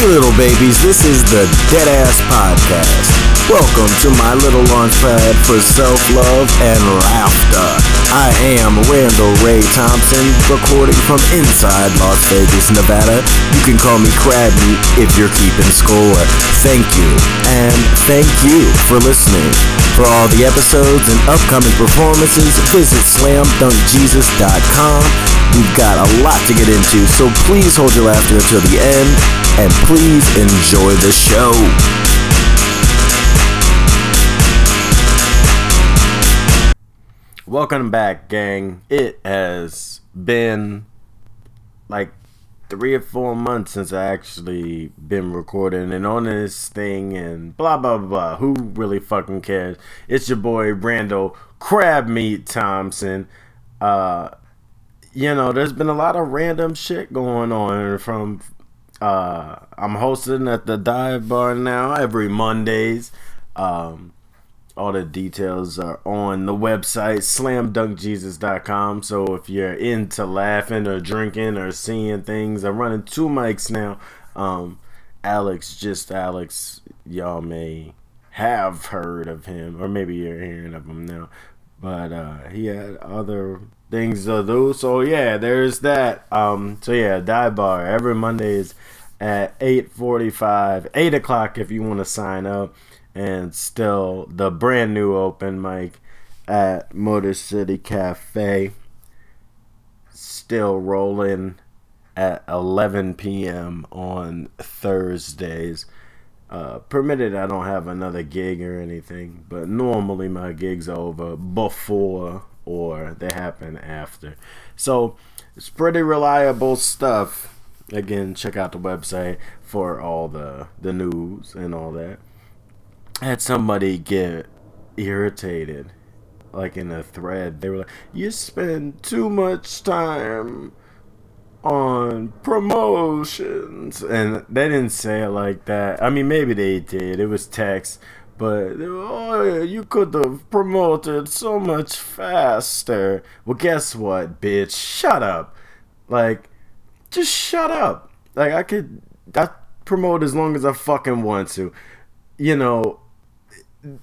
Hey, little babies, this is the Deadass Podcast. Welcome to my little launchpad for self love and laughter. I am Randall Ray Thompson, recording from inside Las Vegas, Nevada. You can call me Crabby if you're keeping score. Thank you, and thank you for listening. For all the episodes and upcoming performances, visit slamdunkjesus.com. We've got a lot to get into, so please hold your laughter until the end, and please enjoy the show. Welcome back, gang. It has been like three or four months since I actually been recording and on this thing and blah blah blah. Who really fucking cares? It's your boy Brando Crab Meat Thompson. Uh, you know, there's been a lot of random shit going on from. Uh, I'm hosting at the dive bar now every Mondays. Um, all the details are on the website slamdunkjesus.com so if you're into laughing or drinking or seeing things i'm running two mics now um, alex just alex y'all may have heard of him or maybe you're hearing of him now but uh, he had other things to do so yeah there's that um, so yeah dive bar every mondays at 8.45 8 o'clock if you want to sign up and still the brand new open mic at Motor City Cafe. Still rolling at 11 p.m. on Thursdays. Uh, permitted I don't have another gig or anything, but normally my gigs are over before or they happen after. So it's pretty reliable stuff. Again, check out the website for all the the news and all that had somebody get irritated, like in a thread. They were like, "You spend too much time on promotions," and they didn't say it like that. I mean, maybe they did. It was text, but oh, you could have promoted so much faster. Well, guess what, bitch? Shut up. Like, just shut up. Like, I could. I promote as long as I fucking want to. You know,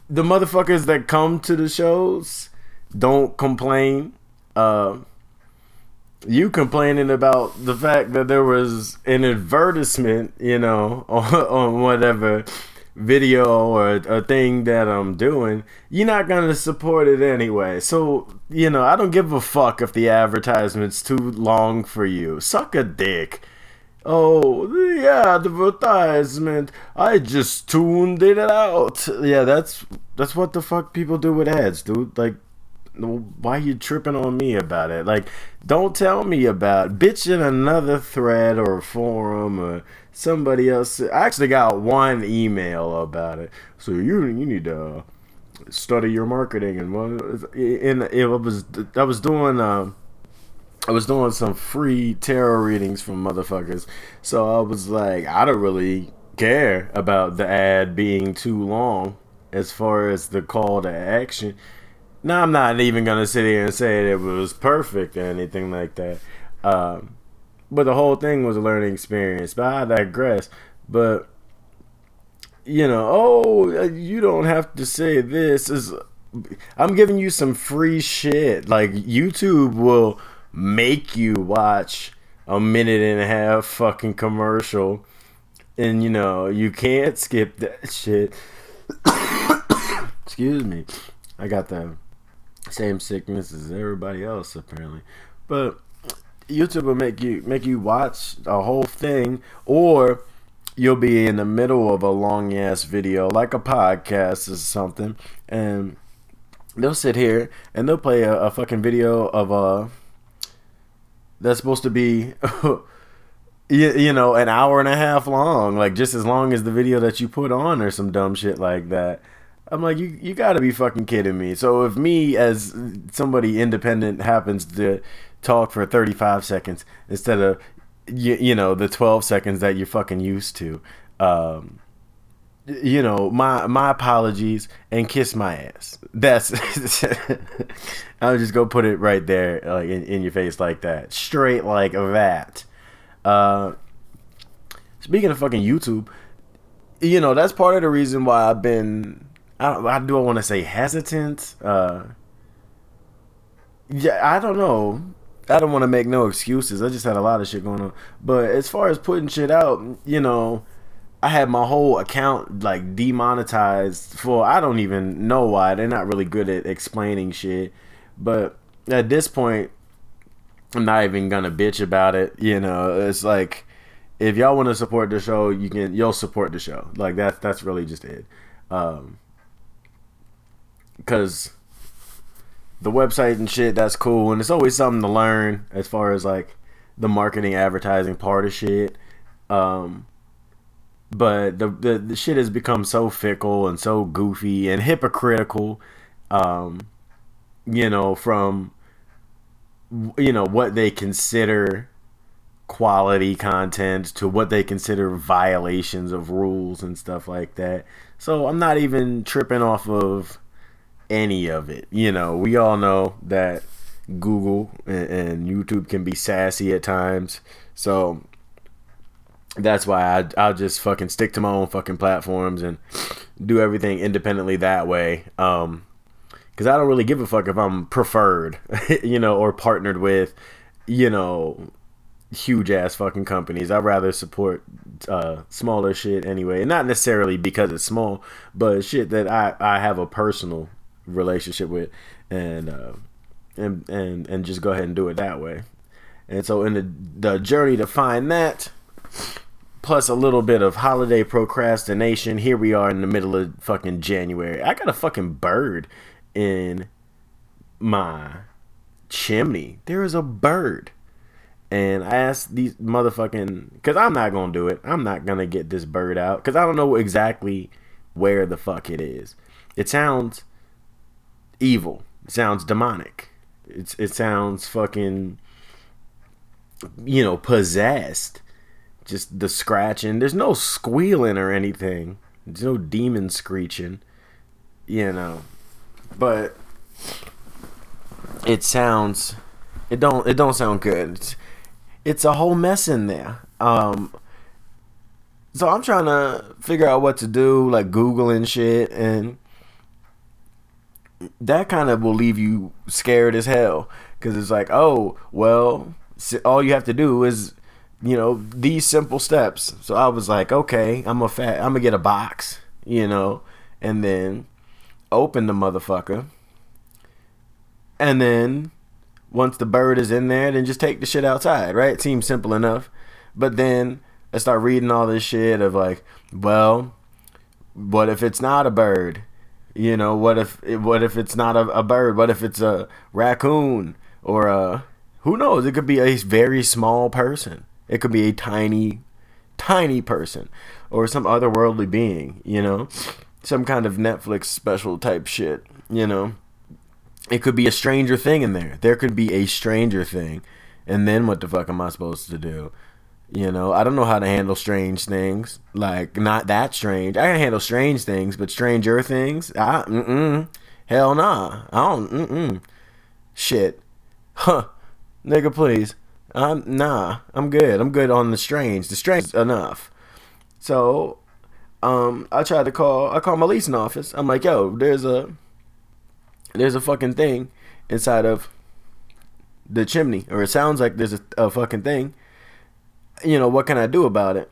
the motherfuckers that come to the shows don't complain. Uh, you complaining about the fact that there was an advertisement, you know, on, on whatever video or a thing that I'm doing, you're not gonna support it anyway. So, you know, I don't give a fuck if the advertisement's too long for you. Suck a dick. Oh, yeah the advertisement. I just tuned it out. Yeah, that's that's what the fuck people do with ads, dude. Like, why you tripping on me about it? Like, don't tell me about bitch in another thread or forum or somebody else. I actually got one email about it. So you you need to study your marketing and one. And it was I was doing. Uh, I was doing some free tarot readings from motherfuckers. So I was like, I don't really care about the ad being too long as far as the call to action. Now, I'm not even to sit here and say it was perfect or anything like that. Um, but the whole thing was a learning experience. But I digress. But, you know, oh, you don't have to say this. Is I'm giving you some free shit. Like, YouTube will make you watch a minute and a half fucking commercial and you know you can't skip that shit excuse me i got the same sickness as everybody else apparently. But youtube will make you make you watch a whole thing or you'll be in the middle of a long ass video like a podcast or something and they'll sit here and they'll play a, a fucking video of a that's supposed to be you, you know an hour and a half long like just as long as the video that you put on or some dumb shit like that i'm like you you gotta be fucking kidding me. So if me as somebody independent happens to talk for 35 seconds instead of you, you know the 12 seconds that you're fucking used to um you know my my apologies and kiss my ass. That's i'll just go put it right there like in, in your face like that. Straight like that uh speaking of fucking YouTube, you know that's part of the reason why I've been. I do I want to say hesitant. Uh, yeah, I don't know. I don't want to make no excuses. I just had a lot of shit going on. But as far as putting shit out, you know, I had my whole account like demonetized for I don't even know why. They're not really good at explaining shit. But at this point, I'm not even gonna bitch about it. You know, it's like if y'all want to support the show, you can you'll support the show. Like that's that's really just it. Um, cause the website and shit, that's cool, and it's always something to learn as far as like the marketing, advertising part of shit. Um, but the, the the shit has become so fickle and so goofy and hypocritical. Um, you know, from you know what they consider quality content to what they consider violations of rules and stuff like that. So I'm not even tripping off of any of it. You know, we all know that Google and, and YouTube can be sassy at times. So that's why I, I'll just fucking stick to my own fucking platforms and do everything independently that way. Um, because I don't really give a fuck if I'm preferred, you know, or partnered with, you know, huge ass fucking companies. I'd rather support uh, smaller shit anyway, not necessarily because it's small, but shit that I I have a personal relationship with, and uh, and and and just go ahead and do it that way. And so in the the journey to find that, plus a little bit of holiday procrastination, here we are in the middle of fucking January. I got a fucking bird in my chimney. There is a bird. And I asked these motherfucking, because I'm not to do it. I'm not to get this bird out because I don't know exactly where the fuck it is. It sounds evil. It sounds demonic. It's, it sounds fucking, you know, possessed. Just the scratching. There's no squealing or anything. There's no demon screeching. You know, but it sounds it don't it don't sound good. It's, it's a whole mess in there. Um, so I'm trying to figure out what to do, like googling shit, and that kind of will leave you scared as hell because it's like, oh, well, all you have to do is, you know, these simple steps. So I was like, okay, I'm a fat, I'm gonna get a box, you know, and then open the motherfucker, and then once the bird is in there, then just take the shit outside, right? It seems simple enough. But then I start reading all this shit of like, well, what if it's not a bird? You know, what if what if it's not a, a bird? What if it's a raccoon or a who knows? It could be a very small person. It could be a tiny, tiny person or some otherworldly being. You know, some kind of Netflix special type shit. You know it could be a stranger thing in there. There could be a stranger thing. And then what the fuck am I supposed to do? You know, I don't know how to handle strange things. Like, not that strange. I can handle strange things, but stranger things? I, mm-mm. Hell nah. I don't, mm-mm. Shit. Huh. Nigga, please. I'm, nah. I'm good. I'm good on the strange. The strange enough. So, um, I tried to call, I called my leasing office. I'm like, yo, there's a, there's a fucking thing inside of the chimney, or it sounds like there's a, a fucking thing. You know, what can I do about it?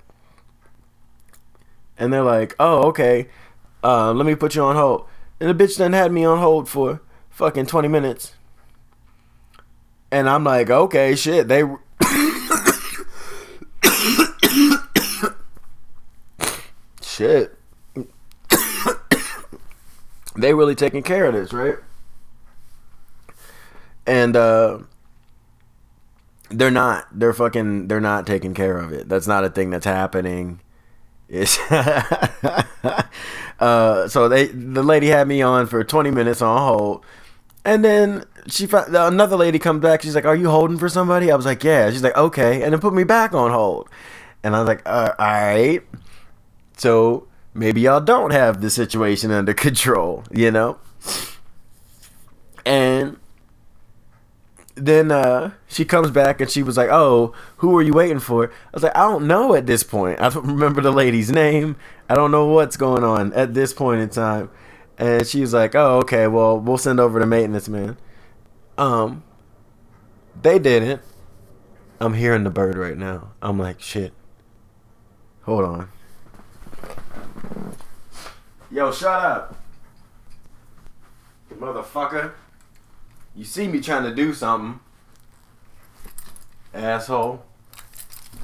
And they're like, oh, okay, uh, let me put you on hold. And the bitch then had me on hold for fucking 20 minutes. And I'm like, okay, shit, they. shit. they really taking care of this, right? and uh, they're not. They're fucking. They're not taking care of it. That's not a thing that's happening. It's uh, so they the lady had me on for 20 minutes on hold, and then she found another lady comes back. She's like, "Are you holding for somebody?" I was like, "Yeah." She's like, "Okay," and then put me back on hold, and I was like, uh, "All right." So maybe y'all don't have the situation under control, you know. And then uh, she comes back and she was like, "Oh, who are you waiting for?" I was like, "I don't know at this point. I don't remember the lady's name. I don't know what's going on at this point in time." And she was like, "Oh, okay. Well, we'll send over the maintenance man." Um, they didn't. I'm hearing the bird right now. I'm like, shit. Hold on. Yo, shut up. Motherfucker. You see me trying to do something. Asshole.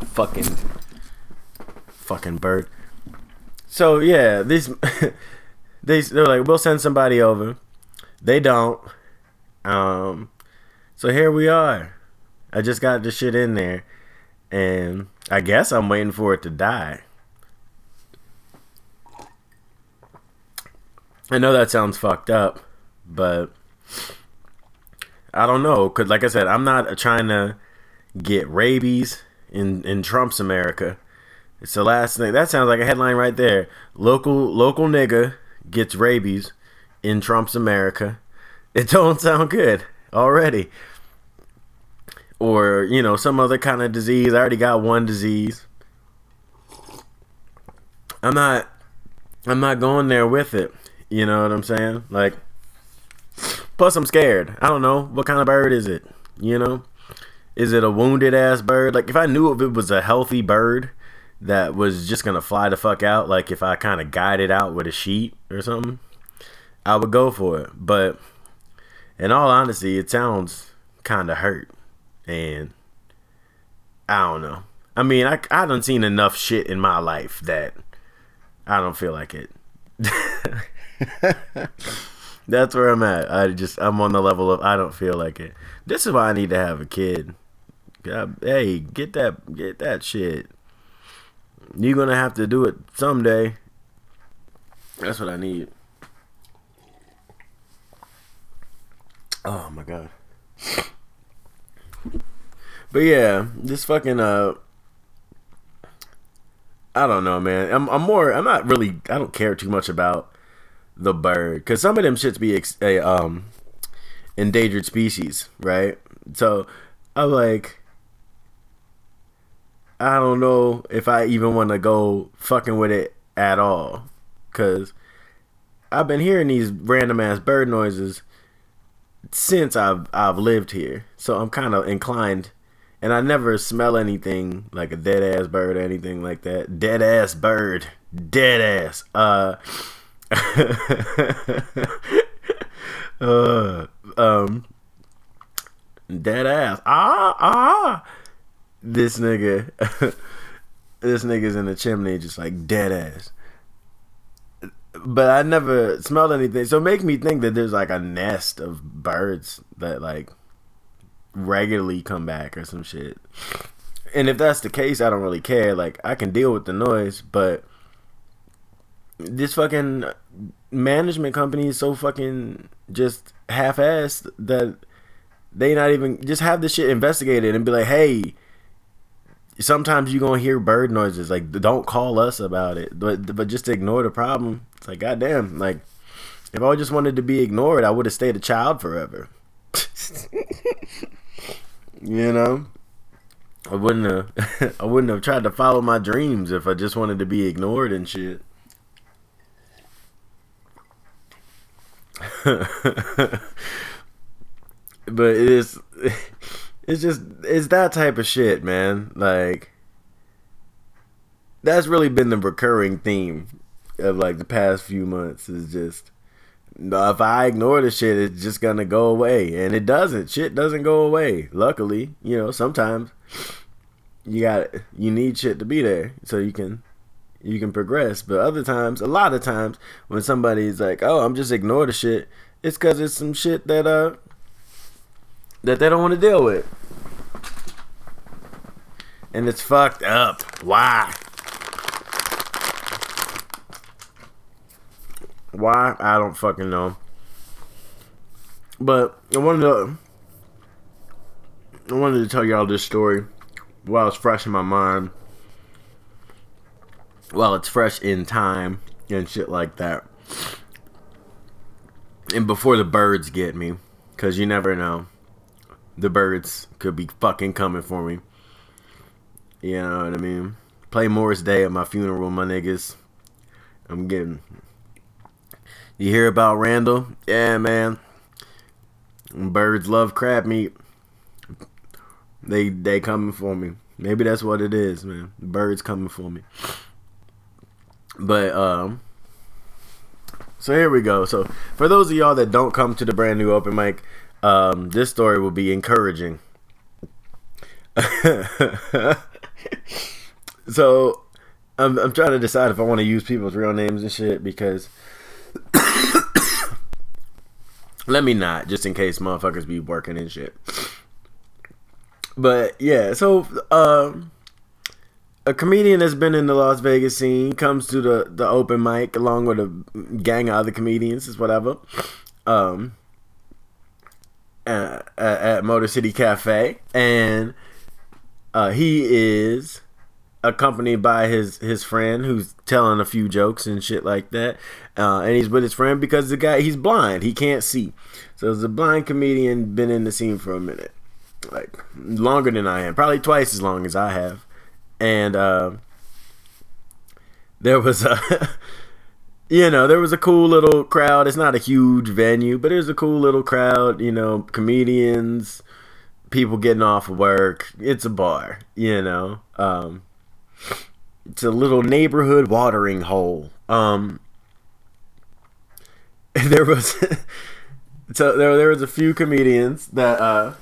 Fucking. Fucking bird. So, yeah, these. they, they're like, we'll send somebody over. They don't. Um. So here we are. I just got the shit in there, and I guess I'm waiting for it to die. I know that sounds fucked up, but I don't know. Cause like I said, I'm not trying to get rabies in in Trump's America. It's the last thing. That sounds like a headline right there. Local local nigga gets rabies in Trump's America. It don't sound good already or you know some other kind of disease. I already got one disease. I'm not I'm not going there with it. You know what I'm saying? Like plus I'm scared. I don't know what kind of bird is it, you know? Is it a wounded ass bird? Like if I knew if it was a healthy bird that was just to fly the fuck out like if I kind of guided it out with a sheet or something, I would go for it. But in all honesty, it sounds kind of hurt and I don't know. I mean, I I done seen enough shit in my life that I don't feel like it. That's where I'm at. I just I'm on the level of I don't feel like it. This is why I need to have a kid. God, hey, get that get that shit. You're gonna have to do it someday. That's what I need. Oh my god. But yeah, this fucking uh I don't know, man. I'm I'm more I'm not really I don't care too much about the bird cuz some of them shits be ex- a um endangered species, right? So I'm like I don't know if I even want to go fucking with it at all cuz I've been hearing these random ass bird noises since I've I've lived here. So I'm kind of inclined and I never smell anything like a dead ass bird or anything like that. Dead ass bird, dead ass. Uh, uh um, dead ass. Ah ah. This nigga, this nigga's in the chimney, just like dead ass. But I never smelled anything, so make me think that there's like a nest of birds that like regularly come back or some shit. And if that's the case, I don't really care. Like I can deal with the noise, but this fucking management company is so fucking just half-assed that they not even just have this shit investigated and be like, hey, sometimes you gonna hear bird noises. Like, don't call us about it, but but just ignore the problem. It's like, goddamn, like if I just wanted to be ignored, I would have stayed a child forever. You know, I wouldn't have. I wouldn't have tried to follow my dreams if I just wanted to be ignored and shit. but it is. It's just it's that type of shit, man. Like that's really been the recurring theme of like the past few months. Is just if I ignore the shit, it's just gonna go away, and it doesn't. Shit doesn't go away. Luckily, you know, sometimes you got you need shit to be there so you can you can progress. But other times, a lot of times, when somebody's like, "Oh, I'm just ignore the shit," it's because it's some shit that uh that they don't want to deal with, and it's fucked up. Why? Why? I don't fucking know. But I wanted to I wanted to tell y'all this story while it's fresh in my mind. While it's fresh in time and shit like that. And before the birds get me. Cause you never know. the birds could be fucking coming for me. You know what I mean? Play Morris Day at my funeral, my niggas. I'm getting. You hear about Randall? Yeah, man. Birds love crab meat. They they coming for me. Maybe that's what it is, man. Birds coming for me. But um so here we go. So for those of y'all that don't come to the brand new open mic, um, this story will be encouraging. so I'm, I'm trying to decide if I want to use people's real names and shit because let me not just in case motherfuckers be working and shit. But yeah, so um a comedian that's been in the Las Vegas scene comes to the, the open mic along with a gang of other comedians, is whatever. Um, at Motor City Cafe, and uh, he is accompanied by his his friend who's telling a few jokes and shit like that. Uh, and he's with his friend because the guy he's blind, he can't see. So there's a blind comedian been in the scene for a minute, like longer than I am, probably twice as long as I have and uh, there was a you know there was a cool little crowd. It's not a huge venue but there's a cool little crowd you know comedians people getting off of work. It's a bar you know? Um, it's a little neighborhood watering hole. Um, there was so there, there was a few comedians that uh,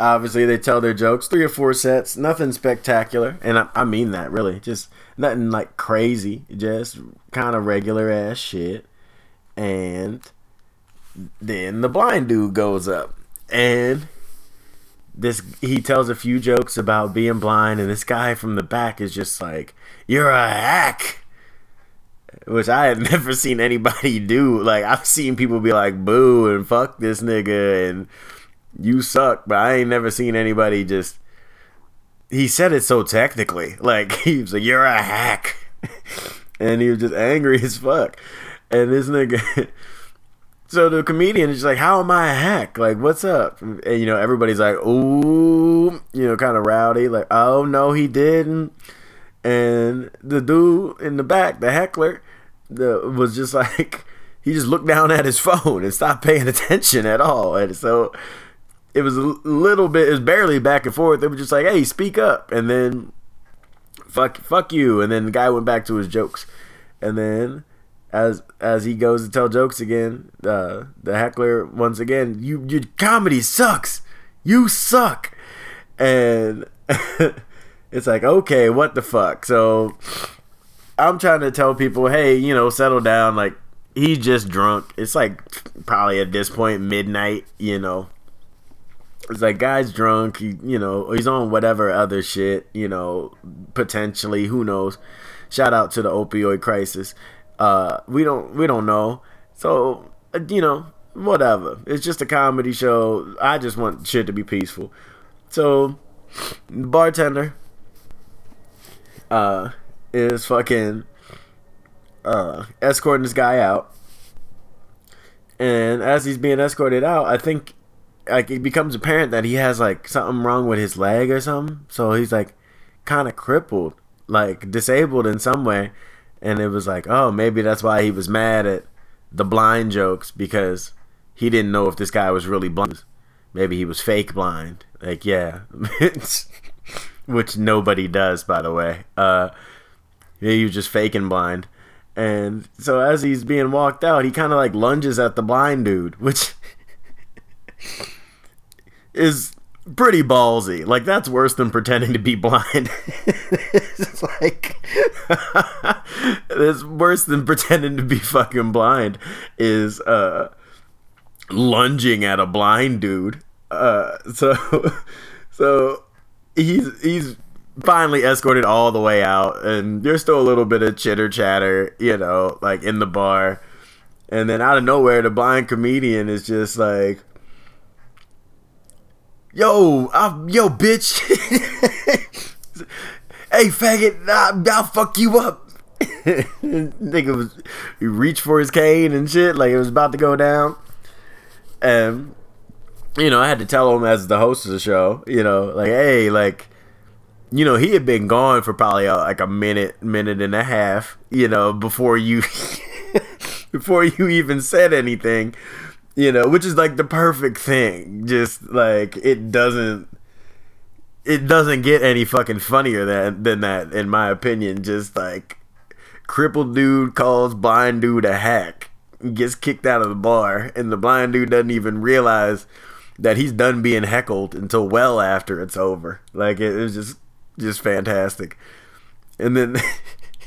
Obviously, they tell their jokes, three or four sets, nothing spectacular, and I, I mean that really, just nothing like crazy, just kind of regular ass shit. And then the blind dude goes up, and this he tells a few jokes about being blind, and this guy from the back is just like, "You're a hack." which I had never seen anybody do. Like I've seen people be like, "Boo" and "fuck this nigga" and you suck, but I ain't never seen anybody just. He said it so technically, like he was like, "You're a hack," and he was just angry as fuck. And this nigga, so the comedian is just like, "How am I a hack? Like, what's up?" And you know, everybody's like, "Ooh," you know, kind of rowdy, like, "Oh no, he didn't." And the dude in the back, the heckler, the was just like, he just looked down at his phone and stopped paying attention at all, and so it was a little bit, it was barely back and forth. They were just like, "Hey, speak up," and then fuck, fuck you, and then the guy went back to his jokes, and then as as he goes to tell jokes again, uh, the heckler once again, "You your comedy sucks, you suck," and it's like, okay, what the fuck? So I'm trying to tell people, hey, you know, settle down, like. He's just drunk. It's like probably at this point midnight, you know it's like guy's drunk he, you know he's on whatever other shit you know potentially who knows? Shout out to the opioid crisis. Uh we don't we don't know. So uh, you know whatever. It's just a comedy show. I just want shit to be peaceful. So bartender uh is fucking uh escorting this guy out. And as he's being escorted out i think like it becomes apparent that he has like something wrong with his leg or something. So he's like kind of crippled, like disabled in some way. And it was like, oh, maybe that's why he was mad at the blind jokes because he didn't know if this guy was really blind. Maybe he was fake blind. Like, yeah. Which nobody does, by the way. Uh, he was just faking blind. And so as he's being walked out, he kind of like lunges at the blind dude, which is pretty ballsy. Like that's worse than pretending to be blind. it's like it's worse than pretending to be fucking blind is uh lunging at a blind dude. Uh so so he's he's finally escorted all the way out and there's still a little bit of chitter chatter, you know, like in the bar. And then out of nowhere the blind comedian is just like yo, I, yo, bitch. hey, faggot, I, I'll fuck you up. Nigga was, he reached for his cane and shit, like it was about to go down. And you know, I had to tell him as the host of the show, you know, like, hey, like, you know, he had been gone for probably uh, like a minute, minute and a half, you know, before you, before you even said anything, you know, which is like the perfect thing. Just like it doesn't, it doesn't get any fucking funnier than than that, in my opinion. Just like crippled dude calls blind dude a hack, gets kicked out of the bar, and the blind dude doesn't even realize that he's done being heckled until well after it's over. Like it, it was just just fantastic. And then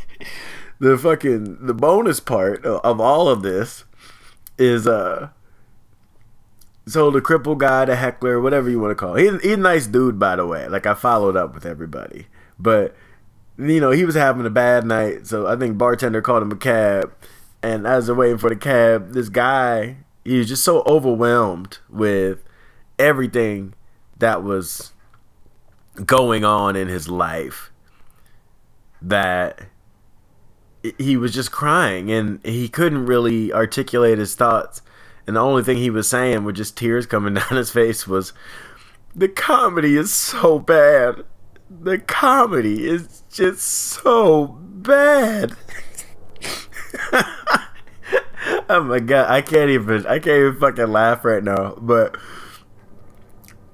the fucking the bonus part of all of this is uh so the cripple guy, the heckler, whatever you want to call, it. He, he's a nice dude, by the way. Like I followed up with everybody, but you know he was having a bad night, so I think bartender called him a cab, and as they're waiting for the cab, this guy he was just so overwhelmed with everything that was going on in his life that he was just crying and he couldn't really articulate his thoughts and the only thing he was saying with just tears coming down his face was the comedy is so bad. The comedy is just so bad. Oh my god i can't even i can't even fucking laugh right now but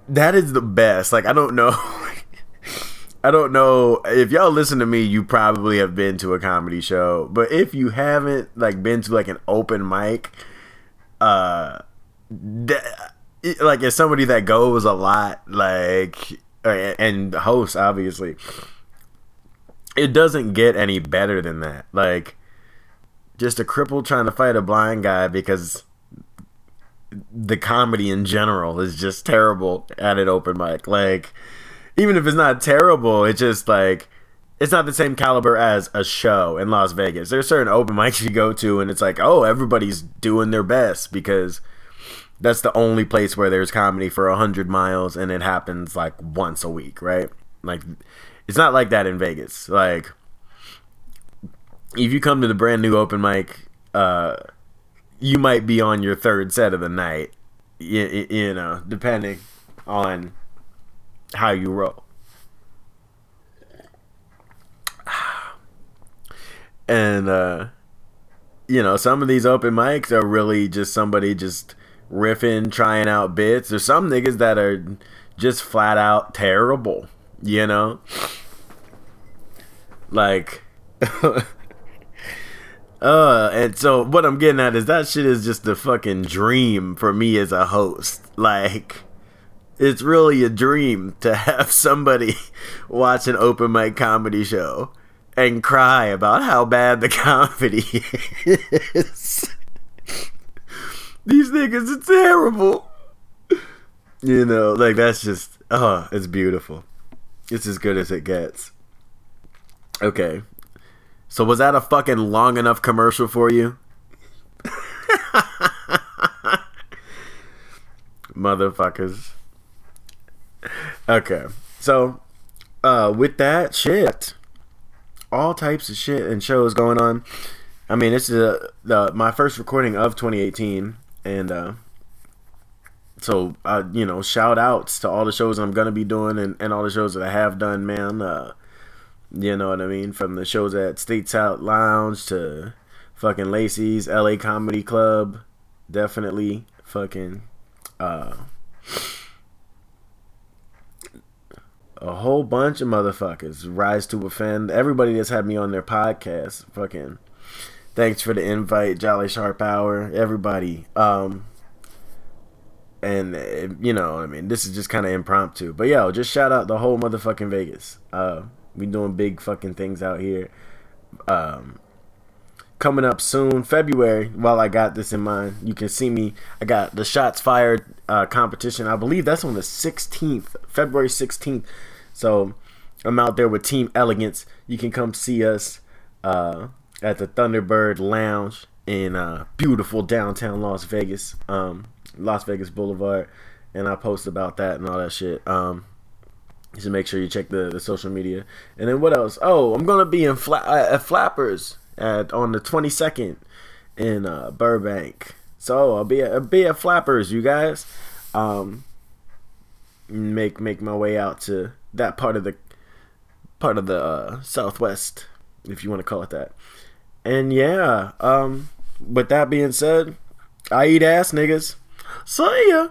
that is the best. Like i don't know. I don't know. If y'all listen to me. You probably have been to a comedy show, but if you haven't, like, been to like an open mic, uh, like as somebody that goes a lot, like, and hosts obviously, it doesn't get any better than that. Like, just a cripple trying to fight a blind guy because the comedy in general is just terrible at an open mic. Like even if it's not terrible, it's just like it's not the same caliber as a show in Las Vegas. There's certain open mics you go to, and it's like, oh, everybody's doing their best because that's the only place where there's comedy for a hundred miles, and it happens like once a week, right? Like, it's not like that in Vegas. Like, if you come to the brand new open mic, uh, you might be on your third set of the night. You, you know, depending on how you roll. And uh you know, some of these open mics are really just somebody just riffing, trying out bits. There's some niggas that are just flat out terrible, you know? Like Uh, and so what I'm getting at is that shit is just a fucking dream for me as a host. Like, it's really a dream to have somebody watch an open mic comedy show and cry about how bad the comedy is. These niggas are terrible. You know, like that's just oh, it's beautiful. It's as good as it gets. Okay. So was that a fucking long enough commercial for you? Motherfuckers okay. So, uh, with that shit, all types of shit and shows going on. I mean, this is a, the my first recording of 2018, and uh, so uh, you know, shout outs to all the shows I'm gonna be doing and, and all the shows that I have done, man. Uh, you know what I mean? From the shows at States Out Lounge to fucking Lacey's LA Comedy Club, definitely fucking. Uh, a whole bunch of motherfuckers rise to offend. Everybody that's had me on their podcast, fucking. Thanks for the invite, Jolly Sharp Hour, everybody. Um, and eh, you know, I mean, this is just kind of impromptu, but yo, just shout out the whole motherfucking Vegas. Uh, we doing big fucking things out here. Um, coming up soon, February. While I got this in mind, you can see me. I got the Shots Fired uh, competition. I believe that's on the 16th, February 16th. So I'm out there with Team Elegance. You can come see us uh, at the Thunderbird Lounge in uh, beautiful downtown Las Vegas, um, Las Vegas Boulevard. And I post about that and all that shit. Um, so make sure you check the, the social media. And then what else? Oh, I'm gonna be in Fla- uh, at Flappers at on the 22nd in uh, Burbank. So I'll be a, be at Flappers, you guys. Um, make make my way out to that part of the part of the uh, southwest, if you want to call it that. And yeah, um, with that being said, I eat ass niggas. See ya.